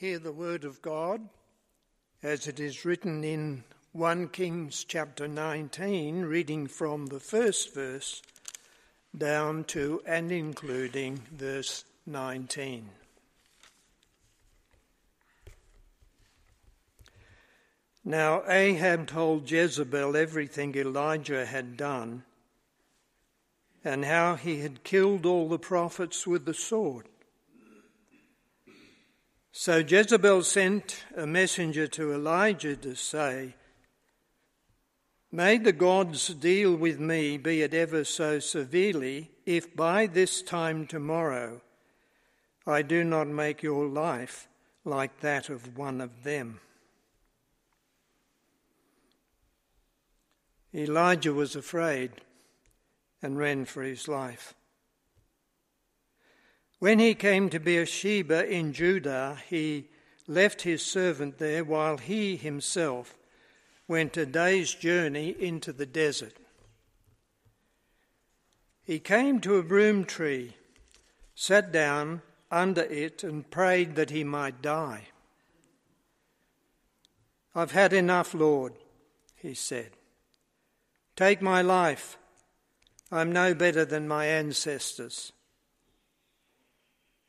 Hear the word of God as it is written in 1 Kings chapter 19, reading from the first verse down to and including verse 19. Now Ahab told Jezebel everything Elijah had done and how he had killed all the prophets with the sword. So Jezebel sent a messenger to Elijah to say, May the gods deal with me, be it ever so severely, if by this time tomorrow I do not make your life like that of one of them. Elijah was afraid and ran for his life. When he came to Beersheba in Judah, he left his servant there while he himself went a day's journey into the desert. He came to a broom tree, sat down under it, and prayed that he might die. I've had enough, Lord, he said. Take my life. I'm no better than my ancestors.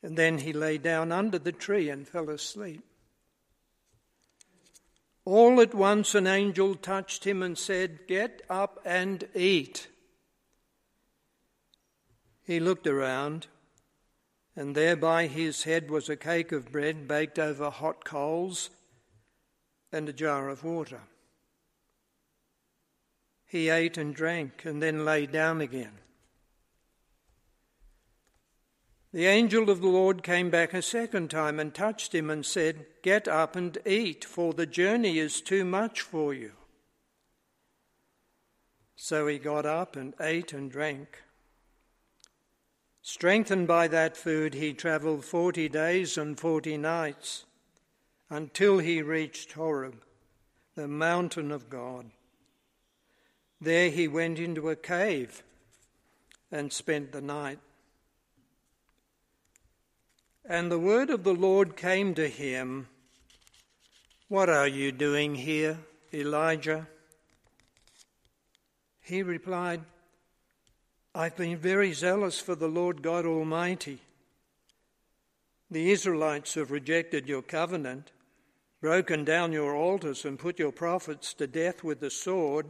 And then he lay down under the tree and fell asleep. All at once an angel touched him and said, Get up and eat. He looked around, and there by his head was a cake of bread baked over hot coals and a jar of water. He ate and drank and then lay down again. The angel of the Lord came back a second time and touched him and said, Get up and eat, for the journey is too much for you. So he got up and ate and drank. Strengthened by that food, he travelled forty days and forty nights until he reached Horeb, the mountain of God. There he went into a cave and spent the night. And the word of the Lord came to him What are you doing here, Elijah? He replied, I've been very zealous for the Lord God Almighty. The Israelites have rejected your covenant, broken down your altars, and put your prophets to death with the sword.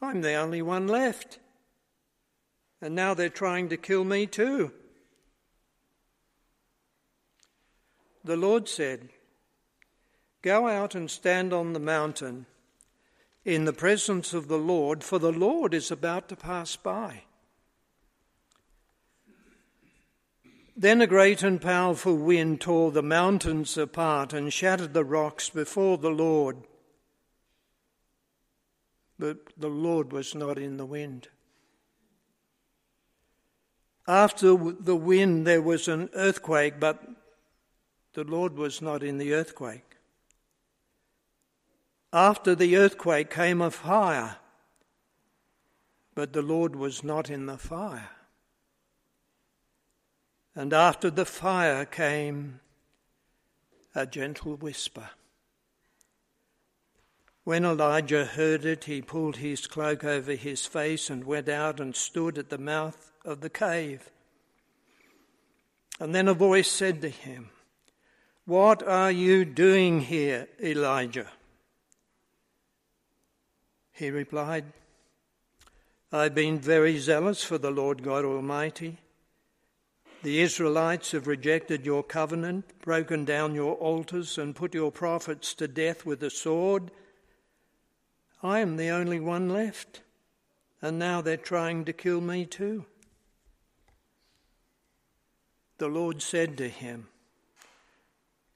I'm the only one left. And now they're trying to kill me too. The Lord said, Go out and stand on the mountain in the presence of the Lord, for the Lord is about to pass by. Then a great and powerful wind tore the mountains apart and shattered the rocks before the Lord but the Lord was not in the wind. After the wind, there was an earthquake, but the Lord was not in the earthquake. After the earthquake came a fire, but the Lord was not in the fire. And after the fire came a gentle whisper. When Elijah heard it, he pulled his cloak over his face and went out and stood at the mouth of the cave. And then a voice said to him, What are you doing here, Elijah? He replied, I've been very zealous for the Lord God Almighty. The Israelites have rejected your covenant, broken down your altars, and put your prophets to death with the sword I am the only one left, and now they're trying to kill me too. The Lord said to him,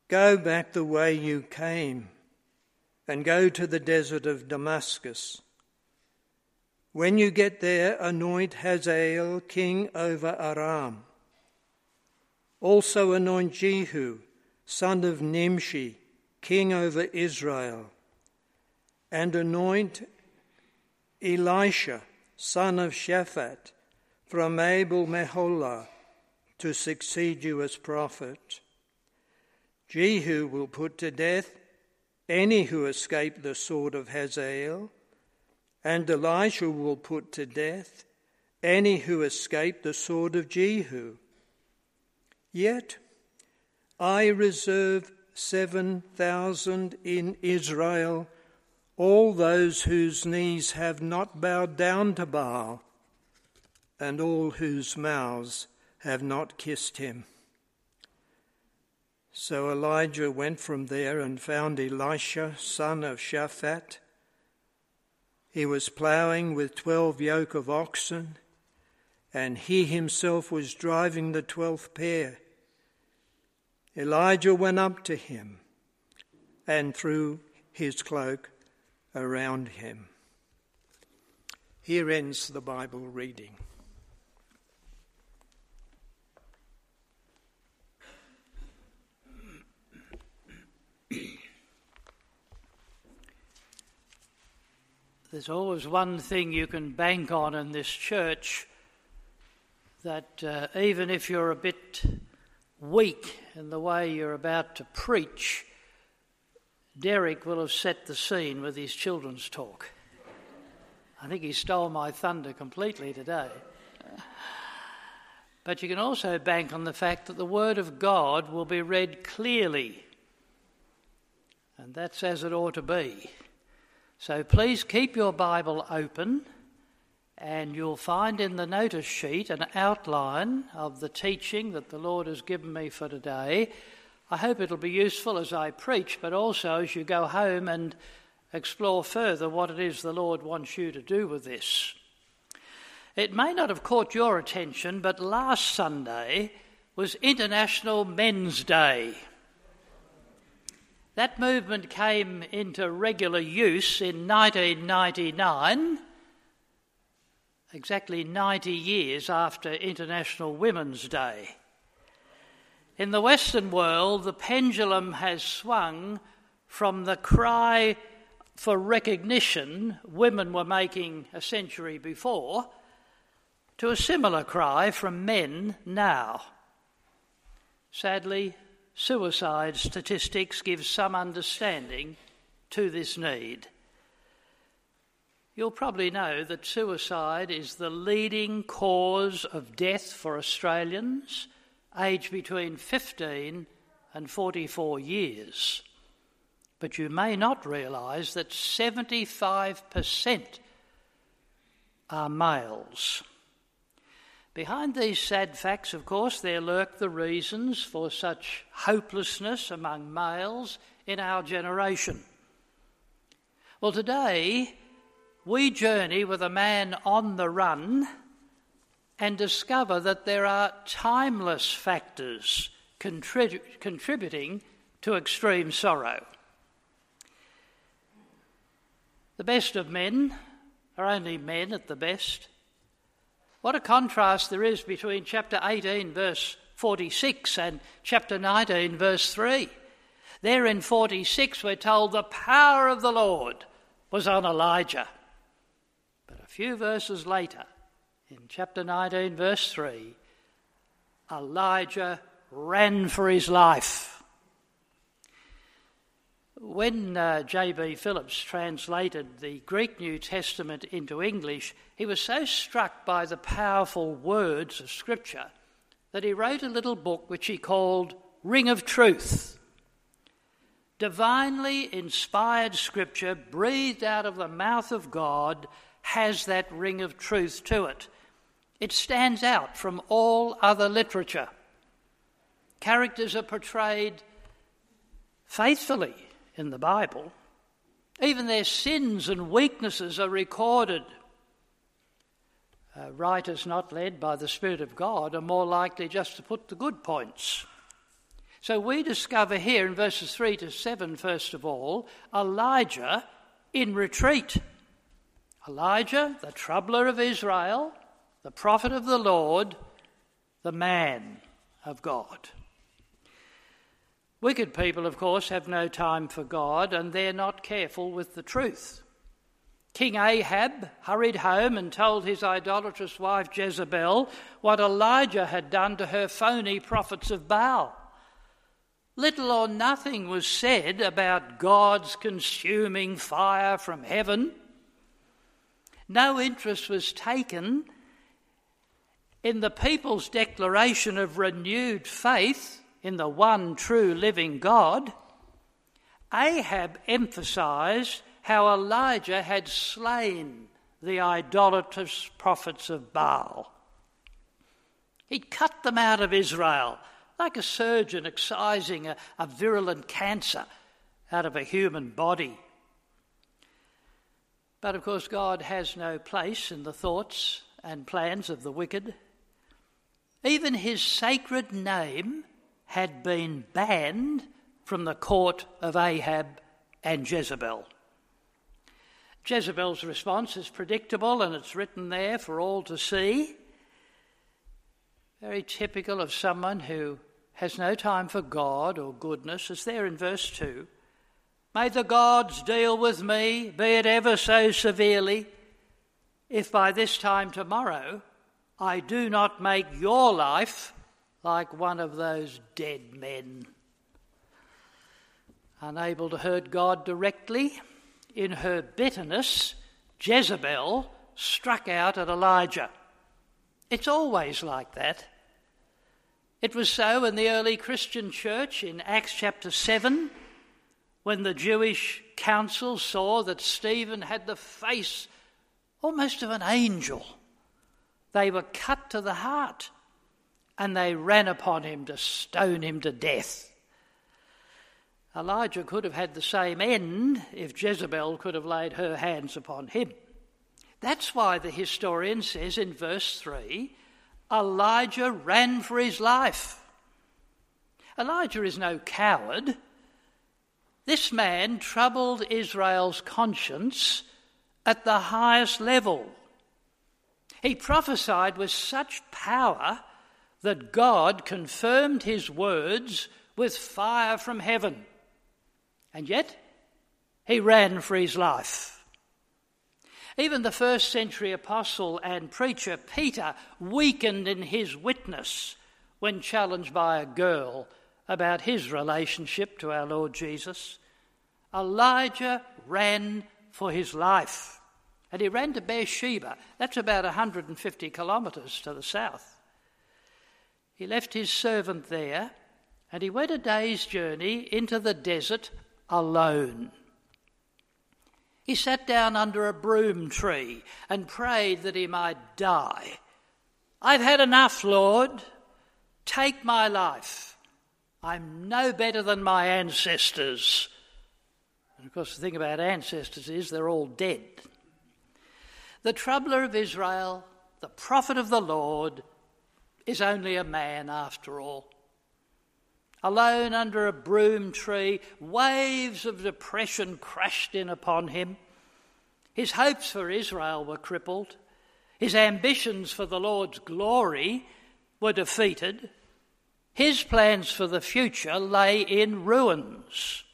Go back the way you came and go to the desert of Damascus. When you get there, anoint Hazael king over Aram. Also anoint Jehu, son of Nimshi, king over Israel and anoint Elisha, son of Shaphat, from Abel Meholah, to succeed you as prophet. Jehu will put to death any who escape the sword of Hazael, and Elisha will put to death any who escape the sword of Jehu. Yet I reserve 7,000 in Israel, all those whose knees have not bowed down to Baal, and all whose mouths have not kissed him. So Elijah went from there and found Elisha, son of Shaphat. He was ploughing with twelve yoke of oxen, and he himself was driving the twelfth pair. Elijah went up to him and threw his cloak around him. Here ends the Bible reading. There's always one thing you can bank on in this church that uh, even if you're a bit weak in the way you're about to preach, Derek will have set the scene with his children's talk. I think he stole my thunder completely today. But you can also bank on the fact that the Word of God will be read clearly. And that's as it ought to be. So please keep your Bible open and you'll find in the notice sheet an outline of the teaching that the Lord has given me for today. I hope it'll be useful as I preach, but also as you go home and explore further what it is the Lord wants you to do with this. It may not have caught your attention, but last Sunday was International Men's Day. That movement came into regular use in 1999 exactly 90 years after International Women's Day. In the Western world, the pendulum has swung from the cry for recognition women were making a century before to a similar cry from men now. Sadly, suicide statistics give some understanding to this need. You'll probably know that suicide is the leading cause of death for Australians aged between 15 and 44 years. But you may not realise that 75% are males. Behind these sad facts, of course, there lurk the reasons for such hopelessness among males in our generation. Well, today, we journey with a man on the run and discover that there are timeless factors contrib- contributing to extreme sorrow. The best of men are only men at the best. What a contrast there is between chapter 18, verse 46, and chapter 19, verse 3. There in 46, we're told the power of the Lord was on Elijah But a few verses later, in chapter 19, verse 3, Elijah ran for his life. When uh, J.B. Phillips translated the Greek New Testament into English, he was so struck by the powerful words of Scripture that he wrote a little book which he called Ring of Truth. Divinely inspired Scripture breathed out of the mouth of God has that ring of truth to it. It stands out from all other literature. Characters are portrayed faithfully in the Bible. Even their sins and weaknesses are recorded. Uh, writers not led by the Spirit of God are more likely just to put the good points. So we discover here in verses 3 to 7, first of all, Elijah in retreat. Elijah, the troubler of Israel, the prophet of the Lord, the man of God. Wicked people, of course, have no time for God and they're not careful with the truth. King Ahab hurried home and told his idolatrous wife Jezebel what Elijah had done to her phony prophets of Baal. Little or nothing was said about God's consuming fire from heaven. No interest was taken in the people's declaration of renewed faith in the one true living God. Ahab emphasized how Elijah had slain the idolatrous prophets of Baal. He'd cut them out of Israel like a surgeon excising a, a virulent cancer out of a human body. But of course, God has no place in the thoughts and plans of the wicked. Even his sacred name had been banned from the court of Ahab and Jezebel. Jezebel's response is predictable and it's written there for all to see. Very typical of someone who has no time for God or goodness, as there in verse 2. May the gods deal with me, be it ever so severely, if by this time tomorrow I do not make your life like one of those dead men. Unable to hurt God directly, in her bitterness, Jezebel struck out at Elijah. It's always like that. It was so in the early Christian church in Acts chapter 7 when the Jewish council saw that Stephen had the face almost of an angel. They were cut to the heart and they ran upon him to stone him to death. Elijah could have had the same end if Jezebel could have laid her hands upon him. That's why the historian says in verse 3 Elijah ran for his life. Elijah is no coward. This man troubled Israel's conscience at the highest level. He prophesied with such power that God confirmed his words with fire from heaven. And yet, he ran for his life. Even the first century apostle and preacher Peter weakened in his witness when challenged by a girl about his relationship to our Lord Jesus. Elijah ran for his life. And he ran to Beersheba. That's about 150 kilometres to the south. He left his servant there and he went a day's journey into the desert alone. He sat down under a broom tree and prayed that he might die. I've had enough, Lord. Take my life. I'm no better than my ancestors. And of course, the thing about ancestors is they're all dead. The troubler of Israel, the prophet of the Lord, is only a man after all. Alone under a broom tree, waves of depression crashed in upon him. His hopes for Israel were crippled. His ambitions for the Lord's glory were defeated. His plans for the future lay in ruins.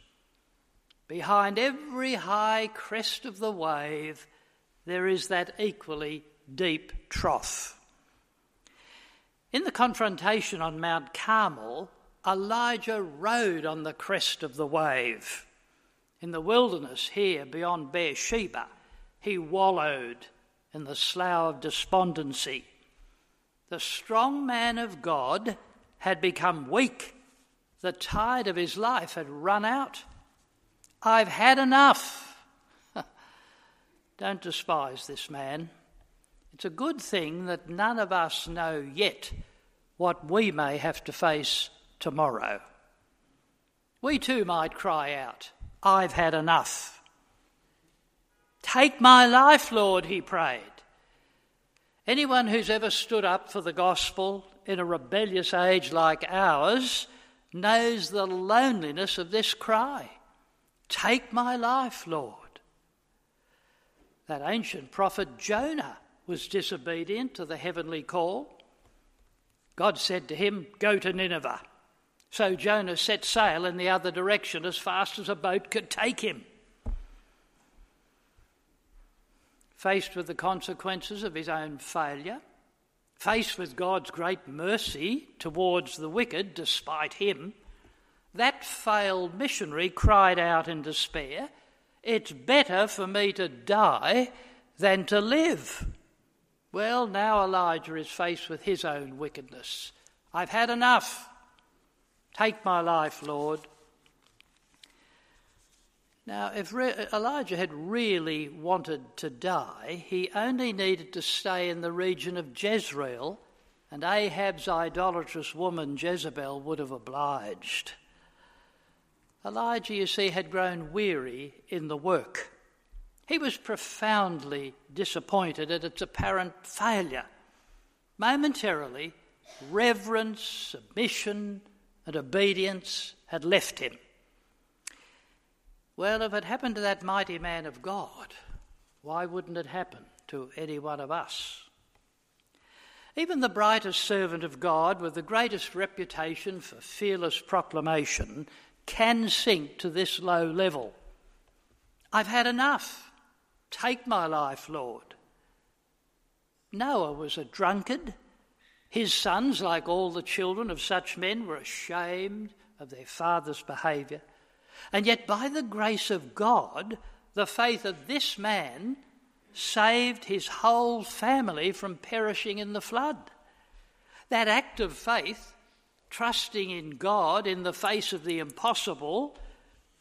Behind every high crest of the wave, there is that equally deep trough. In the confrontation on Mount Carmel, Elijah rode on the crest of the wave. In the wilderness here beyond Beersheba, he wallowed in the slough of despondency. The strong man of God had become weak. The tide of his life had run out. I've had enough. Don't despise this man. It's a good thing that none of us know yet what we may have to face tomorrow. We too might cry out, I've had enough. Take my life, Lord, he prayed. Anyone who's ever stood up for the gospel in a rebellious age like ours knows the loneliness of this cry Take my life, Lord. That ancient prophet Jonah was disobedient to the heavenly call. God said to him, Go to Nineveh. So Jonah set sail in the other direction as fast as a boat could take him. Faced with the consequences of his own failure, faced with God's great mercy towards the wicked despite him, that failed missionary cried out in despair, It's better for me to die than to live. Well, now Elijah is faced with his own wickedness. I've had enough. Take my life, Lord. Now, if Re- Elijah had really wanted to die, he only needed to stay in the region of Jezreel, and Ahab's idolatrous woman Jezebel would have obliged. Elijah, you see, had grown weary in the work. He was profoundly disappointed at its apparent failure. Momentarily, reverence, submission, and obedience had left him. Well, if it happened to that mighty man of God, why wouldn't it happen to any one of us? Even the brightest servant of God with the greatest reputation for fearless proclamation can sink to this low level. I've had enough. Take my life, Lord. Noah was a drunkard. His sons, like all the children of such men, were ashamed of their father's behaviour. And yet, by the grace of God, the faith of this man saved his whole family from perishing in the flood. That act of faith trusting in God in the face of the impossible,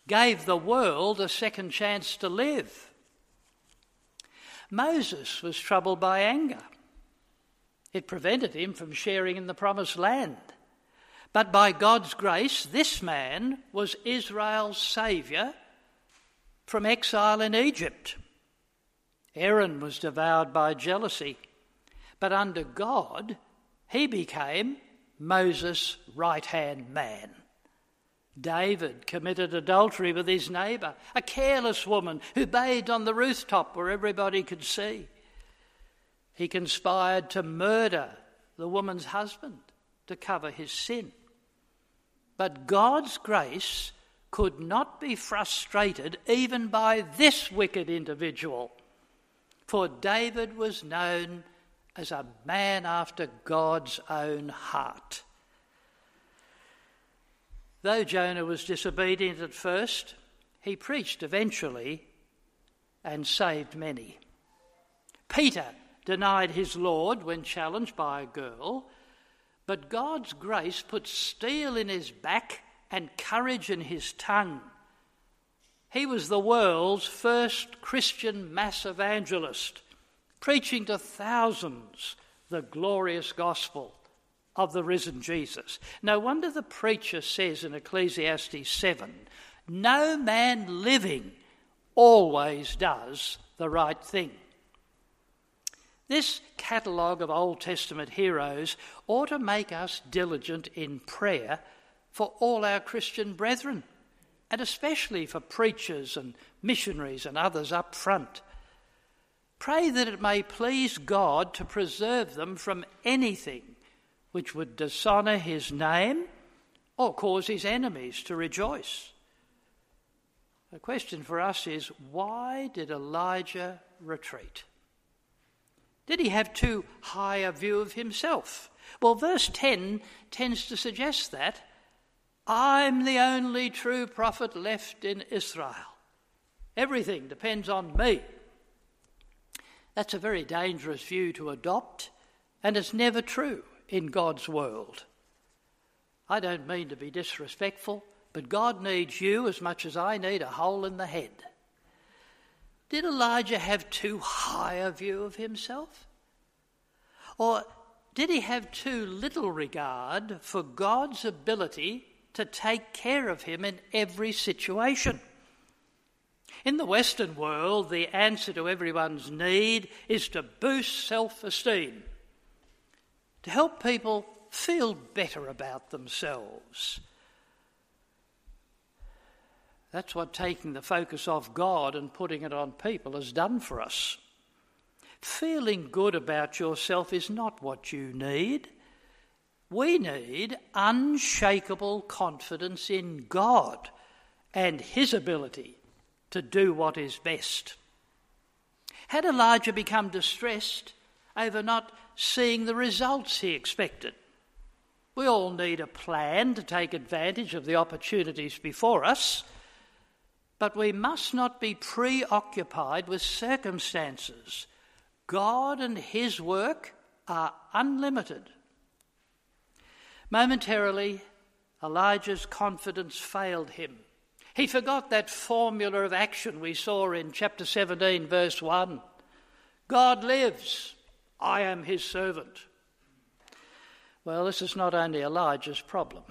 gave the world a second chance to live. Moses was troubled by anger. It prevented him from sharing in the promised land. But by God's grace, this man was Israel's saviour from exile in Egypt. Aaron was devoured by jealousy, but under God, he became Moses' right hand man. David committed adultery with his neighbour, a careless woman who bathed on the rooftop where everybody could see. He conspired to murder the woman's husband to cover his sin. But God's grace could not be frustrated even by this wicked individual, for David was known as a man after God's own heart. Though Jonah was disobedient at first, he preached eventually and saved many. Peter denied his Lord when challenged by a girl, but God's grace put steel in his back and courage in his tongue. He was the world's first Christian mass evangelist preaching to thousands the glorious gospel of the risen Jesus. No wonder the preacher says in Ecclesiastes 7 no man living always does the right thing. This catalogue of Old Testament heroes ought to make us diligent in prayer for all our Christian brethren, and especially for preachers and missionaries and others up front. Pray that it may please God to preserve them from anything which would dishonour his name or cause his enemies to rejoice. The question for us is why did Elijah retreat? Did he have too high a view of himself? Well, verse 10 tends to suggest that. I'm the only true prophet left in Israel. Everything depends on me. That's a very dangerous view to adopt, and it's never true in God's world. I don't mean to be disrespectful, but God needs you as much as I need a hole in the head. Did Elijah have too high a view of himself? Or did he have too little regard for God's ability to take care of him in every situation? In the Western world, the answer to everyone's need is to boost self esteem, to help people feel better about themselves. That's what taking the focus off God and putting it on people has done for us. Feeling good about yourself is not what you need. We need unshakable confidence in God and His ability to do what is best. Had Elijah become distressed over not seeing the results he expected? We all need a plan to take advantage of the opportunities before us, but we must not be preoccupied with circumstances. God and His work are unlimited. Momentarily, Elijah's confidence failed him. He forgot that formula of action we saw in chapter 17, verse 1. God lives, I am his servant. Well, this is not only Elijah's problem.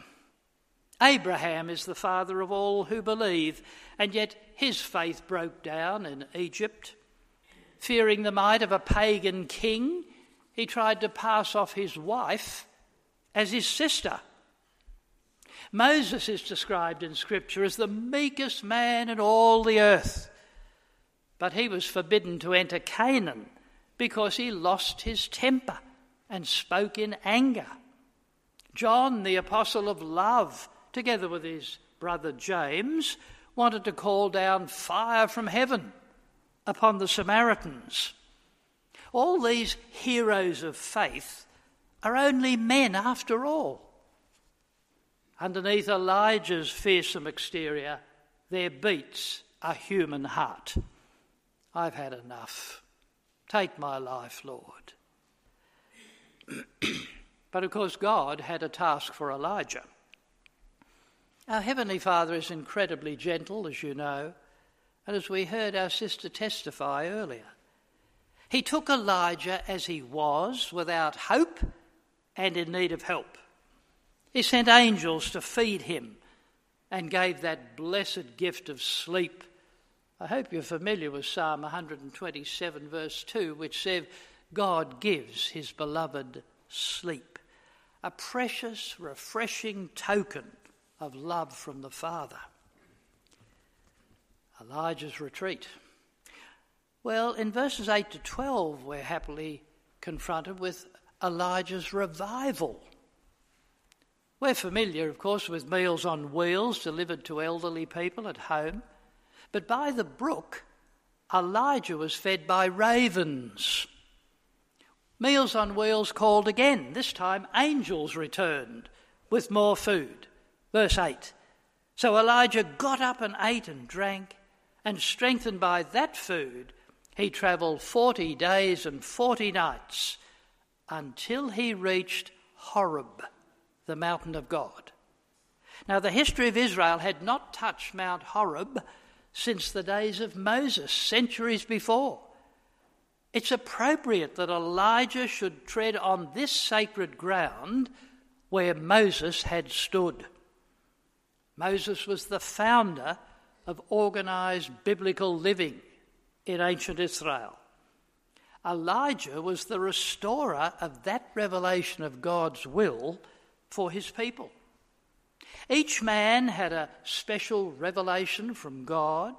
Abraham is the father of all who believe, and yet his faith broke down in Egypt. Fearing the might of a pagan king, he tried to pass off his wife as his sister. Moses is described in Scripture as the meekest man in all the earth, but he was forbidden to enter Canaan because he lost his temper and spoke in anger. John, the apostle of love, together with his brother James, wanted to call down fire from heaven upon the Samaritans. All these heroes of faith are only men after all. Underneath Elijah's fearsome exterior, there beats a human heart. I've had enough. Take my life, Lord. but of course, God had a task for Elijah. Our Heavenly Father is incredibly gentle, as you know, and as we heard our sister testify earlier. He took Elijah as he was, without hope and in need of help. He sent angels to feed him and gave that blessed gift of sleep. I hope you're familiar with Psalm 127, verse 2, which says, God gives his beloved sleep, a precious, refreshing token of love from the Father. Elijah's retreat. Well, in verses 8 to 12, we're happily confronted with Elijah's revival. We're familiar, of course, with meals on wheels delivered to elderly people at home, but by the brook, Elijah was fed by ravens. Meals on wheels called again. This time, angels returned with more food. Verse 8 So Elijah got up and ate and drank, and strengthened by that food, he travelled 40 days and 40 nights until he reached Horeb, the mountain of God. Now, the history of Israel had not touched Mount Horeb since the days of Moses, centuries before. It's appropriate that Elijah should tread on this sacred ground where Moses had stood. Moses was the founder of organized biblical living in ancient Israel. Elijah was the restorer of that revelation of God's will for his people. Each man had a special revelation from God.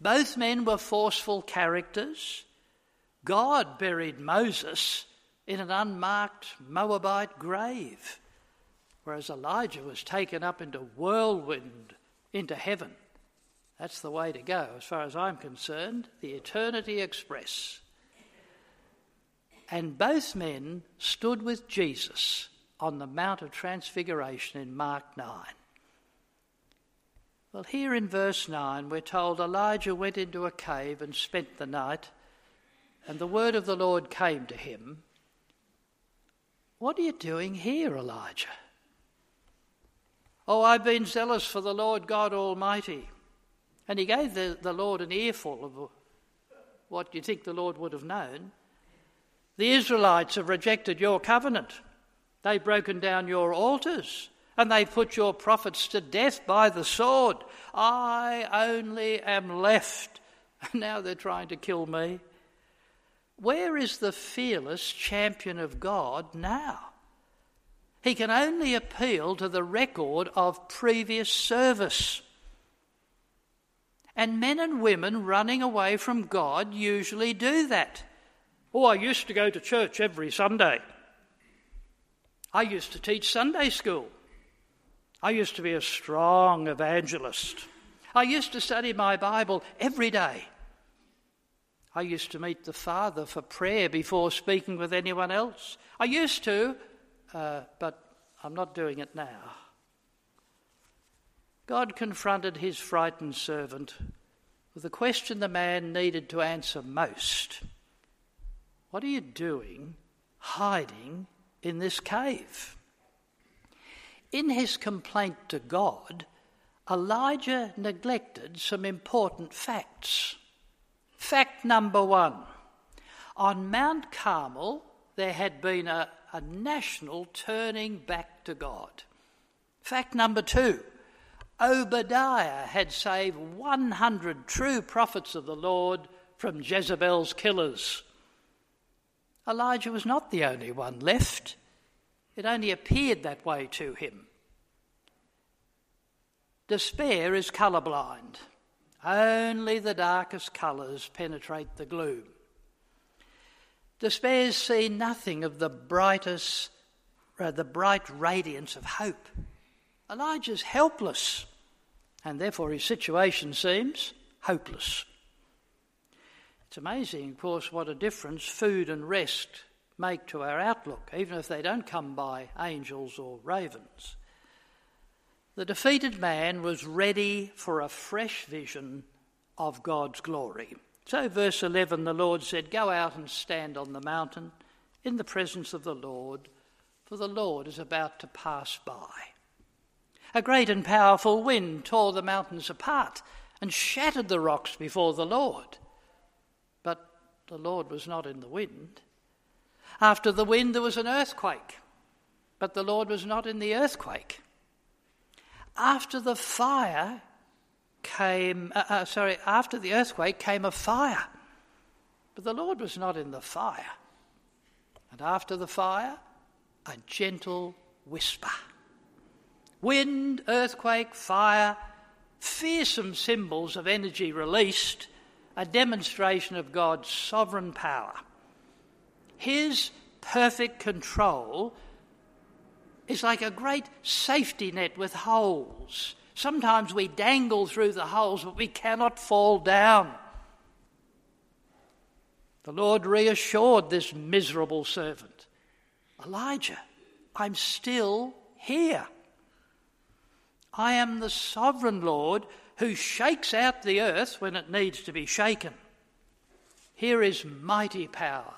Both men were forceful characters. God buried Moses in an unmarked Moabite grave, whereas Elijah was taken up into whirlwind into heaven. That's the way to go, as far as I'm concerned, the Eternity Express. And both men stood with Jesus on the Mount of Transfiguration in Mark 9. Well, here in verse 9, we're told Elijah went into a cave and spent the night, and the word of the Lord came to him. What are you doing here, Elijah? Oh, I've been zealous for the Lord God Almighty. And he gave the, the Lord an earful of what you think the Lord would have known. The Israelites have rejected your covenant. They've broken down your altars and they've put your prophets to death by the sword. I only am left. And now they're trying to kill me. Where is the fearless champion of God now? He can only appeal to the record of previous service. And men and women running away from God usually do that. Oh, I used to go to church every Sunday. I used to teach Sunday school. I used to be a strong evangelist. I used to study my Bible every day. I used to meet the Father for prayer before speaking with anyone else. I used to, uh, but I'm not doing it now. God confronted his frightened servant with the question the man needed to answer most What are you doing hiding in this cave? In his complaint to God, Elijah neglected some important facts. Fact number one on Mount Carmel, there had been a, a national turning back to God. Fact number two Obadiah had saved 100 true prophets of the Lord from Jezebel's killers. Elijah was not the only one left. It only appeared that way to him. Despair is colourblind. Only the darkest colours penetrate the gloom. Despair sees nothing of the brightest, uh, the bright radiance of hope. Elijah's helpless, and therefore his situation seems hopeless. It's amazing, of course, what a difference food and rest make to our outlook, even if they don't come by angels or ravens. The defeated man was ready for a fresh vision of God's glory. So, verse 11, the Lord said, Go out and stand on the mountain in the presence of the Lord, for the Lord is about to pass by. A great and powerful wind tore the mountains apart and shattered the rocks before the Lord. The Lord was not in the wind. After the wind, there was an earthquake, but the Lord was not in the earthquake. After the fire came, uh, uh, sorry, after the earthquake came a fire. But the Lord was not in the fire. And after the fire, a gentle whisper. Wind, earthquake, fire, fearsome symbols of energy released, a demonstration of God's sovereign power. His perfect control is like a great safety net with holes. Sometimes we dangle through the holes, but we cannot fall down. The Lord reassured this miserable servant Elijah, I'm still here. I am the sovereign Lord who shakes out the earth when it needs to be shaken. Here is mighty power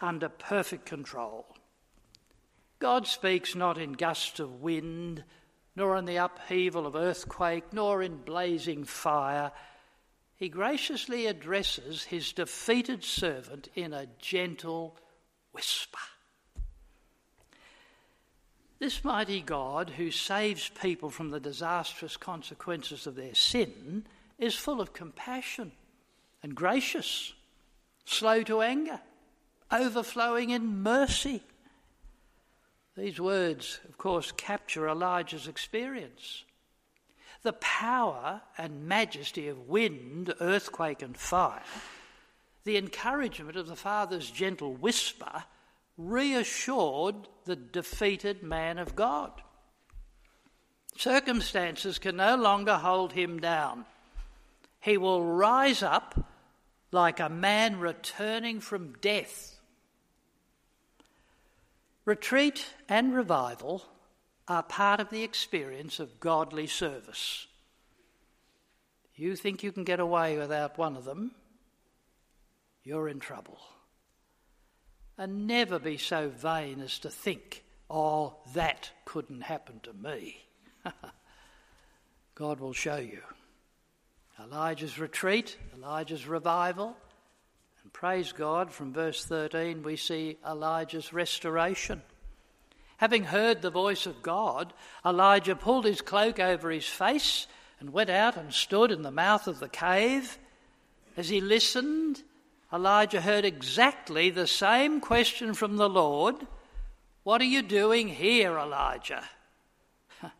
under perfect control. God speaks not in gusts of wind, nor in the upheaval of earthquake, nor in blazing fire. He graciously addresses his defeated servant in a gentle whisper. This mighty God, who saves people from the disastrous consequences of their sin, is full of compassion and gracious, slow to anger, overflowing in mercy. These words, of course, capture Elijah's experience. The power and majesty of wind, earthquake, and fire, the encouragement of the Father's gentle whisper, reassured the defeated man of God. Circumstances can no longer hold him down. He will rise up like a man returning from death Retreat and revival are part of the experience of godly service. You think you can get away without one of them, you're in trouble. And never be so vain as to think, oh, that couldn't happen to me. God will show you. Elijah's retreat, Elijah's revival, and praise God, from verse 13, we see Elijah's restoration. Having heard the voice of God, Elijah pulled his cloak over his face and went out and stood in the mouth of the cave. As he listened, Elijah heard exactly the same question from the Lord What are you doing here, Elijah?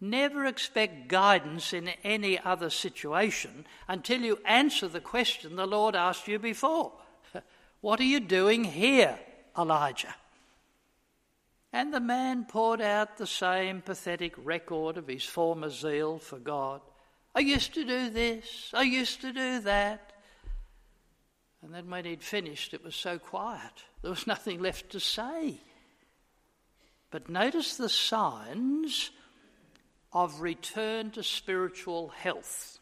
Never expect guidance in any other situation until you answer the question the Lord asked you before. What are you doing here, Elijah? And the man poured out the same pathetic record of his former zeal for God. I used to do this, I used to do that. And then when he'd finished, it was so quiet. There was nothing left to say. But notice the signs of return to spiritual health.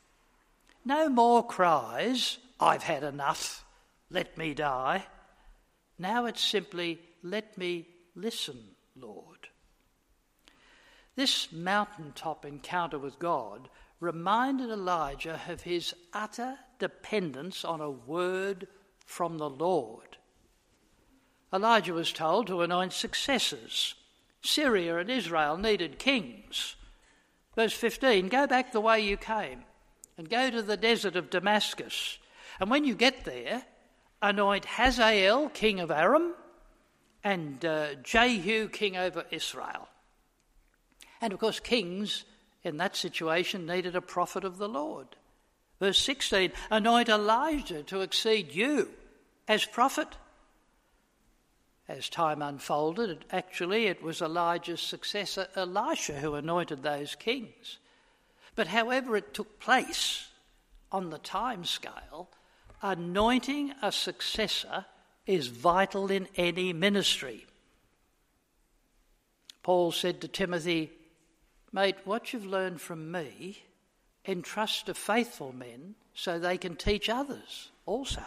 No more cries, I've had enough, let me die. Now it's simply, let me listen, Lord. This mountaintop encounter with God reminded Elijah of his utter dependence on a word from the Lord. Elijah was told to anoint successors. Syria and Israel needed kings. Verse 15 Go back the way you came and go to the desert of Damascus. And when you get there, anoint Hazael, king of Aram, and uh, Jehu, king over Israel. And of course, kings in that situation needed a prophet of the Lord. Verse 16 Anoint Elisha to exceed you as prophet. As time unfolded, actually, it was Elijah's successor, Elisha, who anointed those kings. But however it took place on the time scale, anointing a successor is vital in any ministry. Paul said to Timothy, Mate, what you've learned from me, entrust to faithful men so they can teach others also.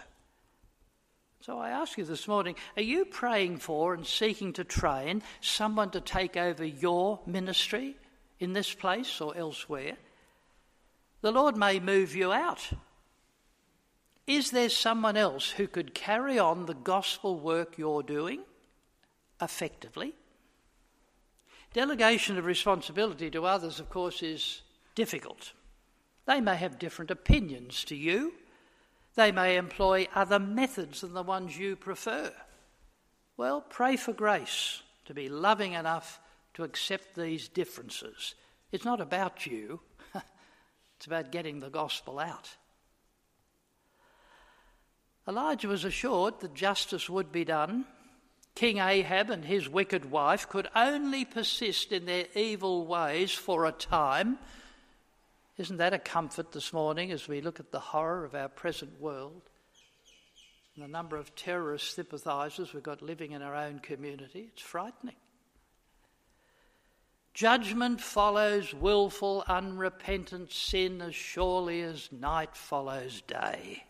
So I ask you this morning are you praying for and seeking to train someone to take over your ministry in this place or elsewhere? The Lord may move you out. Is there someone else who could carry on the gospel work you're doing effectively? Delegation of responsibility to others, of course, is difficult. They may have different opinions to you they may employ other methods than the ones you prefer. Well, pray for grace to be loving enough to accept these differences. It's not about you, it's about getting the gospel out. Elijah was assured that justice would be done. King Ahab and his wicked wife could only persist in their evil ways for a time isn't that a comfort this morning as we look at the horror of our present world and the number of terrorist sympathisers we've got living in our own community? It's frightening. Judgment follows willful, unrepentant sin as surely as night follows day.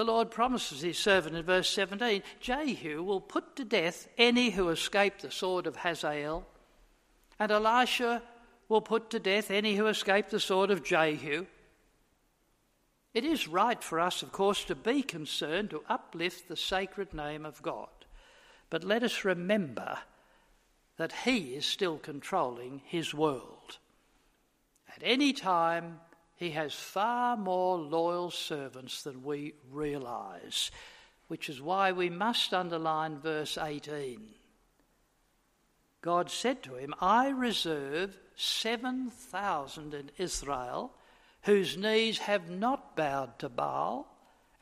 The Lord promises his servant in verse 17 Jehu will put to death any who escape the sword of Hazael, and Elisha will put to death any who escape the sword of Jehu. It is right for us, of course, to be concerned to uplift the sacred name of God. But let us remember that He is still controlling His world. At any time, He has far more loyal servants than we realise, which is why we must underline verse 18. God said to him, I reserve 7,000 in Israel whose knees have not bowed to Baal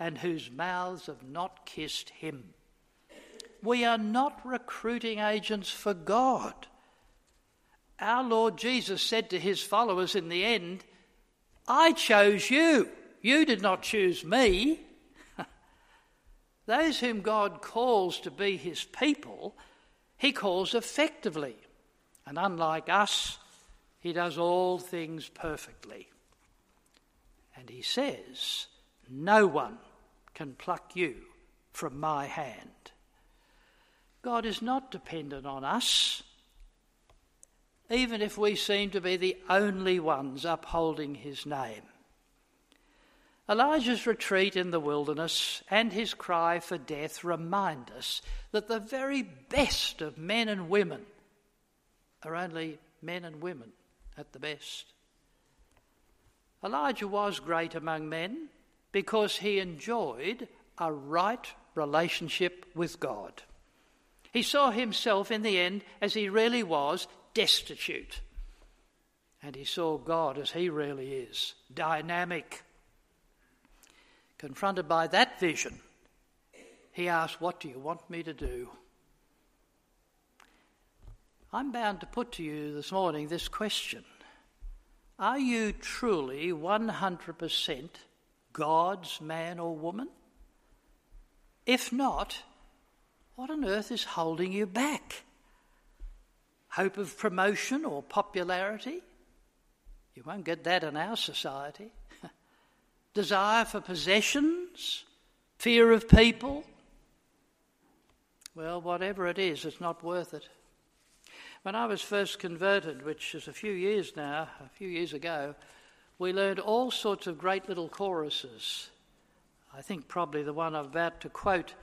and whose mouths have not kissed him. We are not recruiting agents for God. Our Lord Jesus said to his followers in the end, I chose you. You did not choose me. Those whom God calls to be his people, he calls effectively. And unlike us, he does all things perfectly. And he says, No one can pluck you from my hand. God is not dependent on us, even if we seem to be the only ones upholding his name. Elijah's retreat in the wilderness and his cry for death remind us that the very best of men and women are only men and women at the best. Elijah was great among men because he enjoyed a right relationship with God. He saw himself in the end as he really was, destitute. And he saw God as he really is, dynamic. Confronted by that vision, he asked, What do you want me to do? I'm bound to put to you this morning this question Are you truly 100% God's man or woman? If not, what on earth is holding you back? Hope of promotion or popularity. You won't get that in our society. Desire for possessions, fear of people. Well, whatever it is, it's not worth it. When I was first converted, which is a few years now, a few years ago, we learned all sorts of great little choruses. I think probably the one I'm about to quote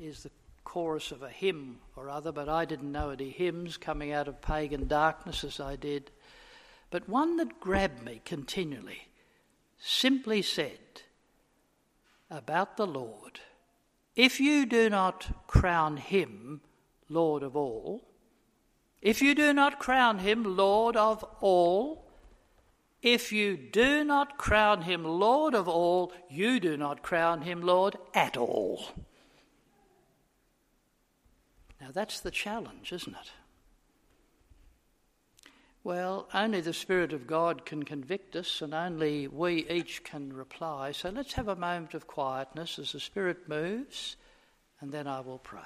is the chorus of a hymn or other, but I didn't know any hymns coming out of pagan darkness as I did. But one that grabbed me continually simply said about the Lord If you do not crown him Lord of all, if you do not crown him Lord of all, if you do not crown him Lord of all, you do not crown him Lord at all. Now that's the challenge, isn't it? Well, only the Spirit of God can convict us, and only we each can reply. So let's have a moment of quietness as the Spirit moves, and then I will pray.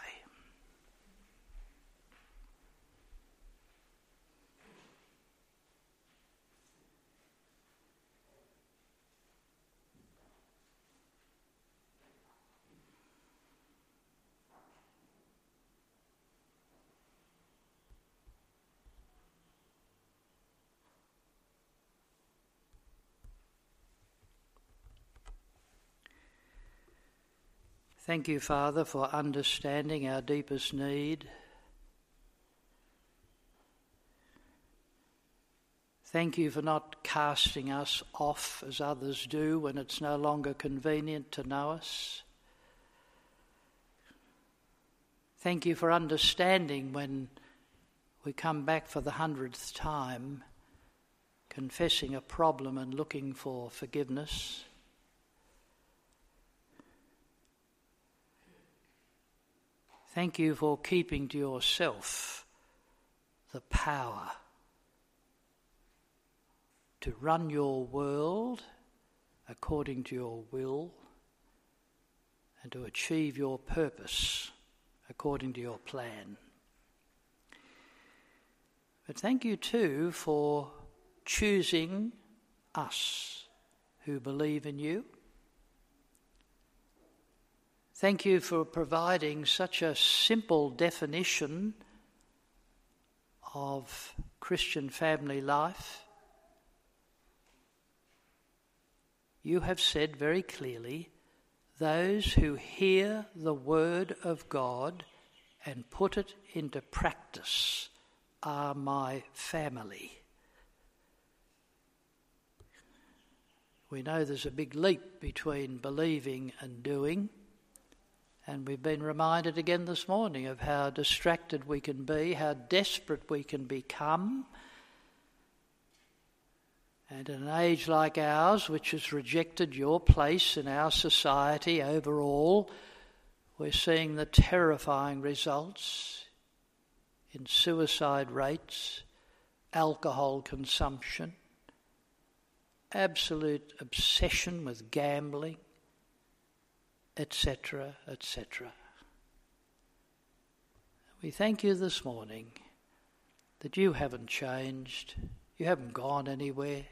Thank you, Father, for understanding our deepest need. Thank you for not casting us off as others do when it's no longer convenient to know us. Thank you for understanding when we come back for the hundredth time, confessing a problem and looking for forgiveness. Thank you for keeping to yourself the power to run your world according to your will and to achieve your purpose according to your plan. But thank you too for choosing us who believe in you Thank you for providing such a simple definition of Christian family life. You have said very clearly those who hear the word of God and put it into practice are my family. We know there's a big leap between believing and doing. And we've been reminded again this morning of how distracted we can be, how desperate we can become. And in an age like ours, which has rejected your place in our society overall, we're seeing the terrifying results in suicide rates, alcohol consumption, absolute obsession with gambling, etc., etc. We thank you this morning that you haven't changed, you haven't gone anywhere,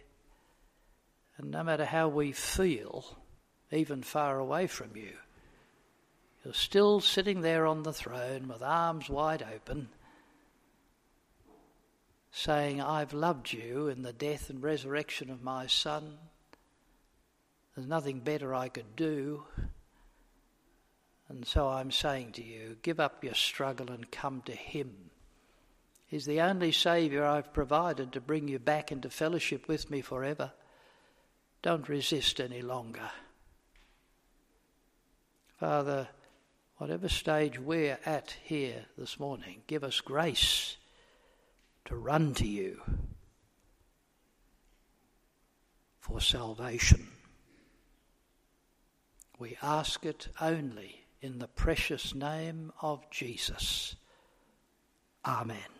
and no matter how we feel, even far away from you, you're still sitting there on the throne with arms wide open, saying, I've loved you in the death and resurrection of my Son. There's nothing better I could do. And so I'm saying to you, give up your struggle and come to Him. He's the only Saviour I've provided to bring you back into fellowship with me forever. Don't resist any longer. Father, whatever stage we're at here this morning, give us grace to run to you for salvation. We ask it only in the precious name of Jesus. Amen.